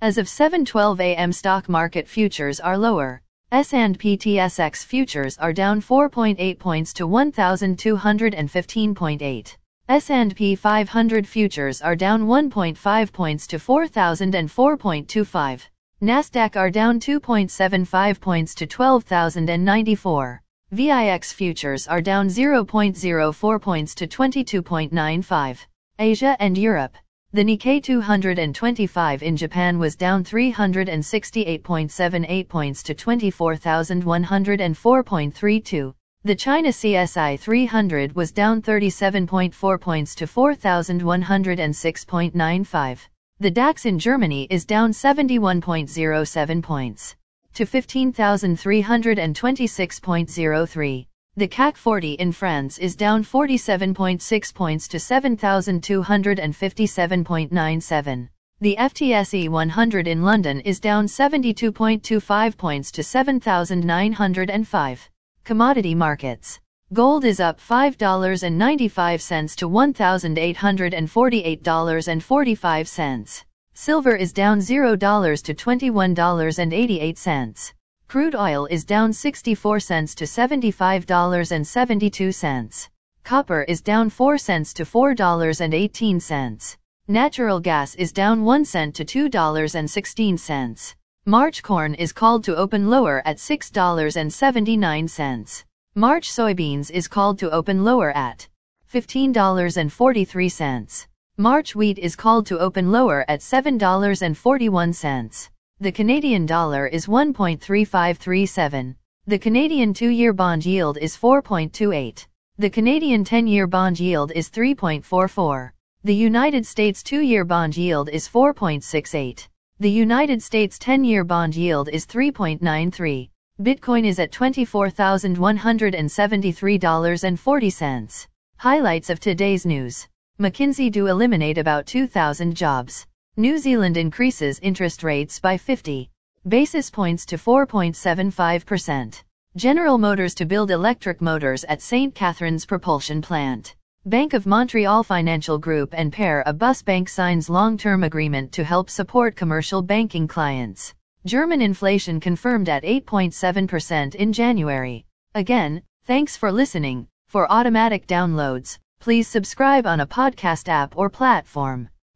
As of 7:12 a.m. stock market futures are lower. S&P TSX futures are down 4.8 points to 1215.8. S&P 500 futures are down 1.5 points to 4004.25. Nasdaq are down 2.75 points to 12094. VIX futures are down 0.04 points to 22.95. Asia and Europe. The Nikkei 225 in Japan was down 368.78 points to 24,104.32. The China CSI 300 was down 37.4 points to 4,106.95. The DAX in Germany is down 71.07 points to 15,326.03. The CAC 40 in France is down 47.6 points to 7,257.97. The FTSE 100 in London is down 72.25 points to 7,905. Commodity markets. Gold is up $5.95 to $1,848.45. Silver is down $0 to $21.88. Crude oil is down 64 cents to $75.72. Copper is down 4 cents to $4.18. Natural gas is down 1 cent to $2.16. March corn is called to open lower at $6.79. March soybeans is called to open lower at $15.43. March wheat is called to open lower at $7.41. The Canadian dollar is 1.3537. The Canadian 2-year bond yield is 4.28. The Canadian 10-year bond yield is 3.44. The United States 2-year bond yield is 4.68. The United States 10-year bond yield is 3.93. Bitcoin is at $24,173.40. Highlights of today's news. McKinsey do eliminate about 2,000 jobs. New Zealand increases interest rates by 50 basis points to 4.75%. General Motors to build electric motors at St. Catharines Propulsion Plant. Bank of Montreal Financial Group and Pair a Bus Bank signs long-term agreement to help support commercial banking clients. German inflation confirmed at 8.7% in January. Again, thanks for listening. For automatic downloads, please subscribe on a podcast app or platform.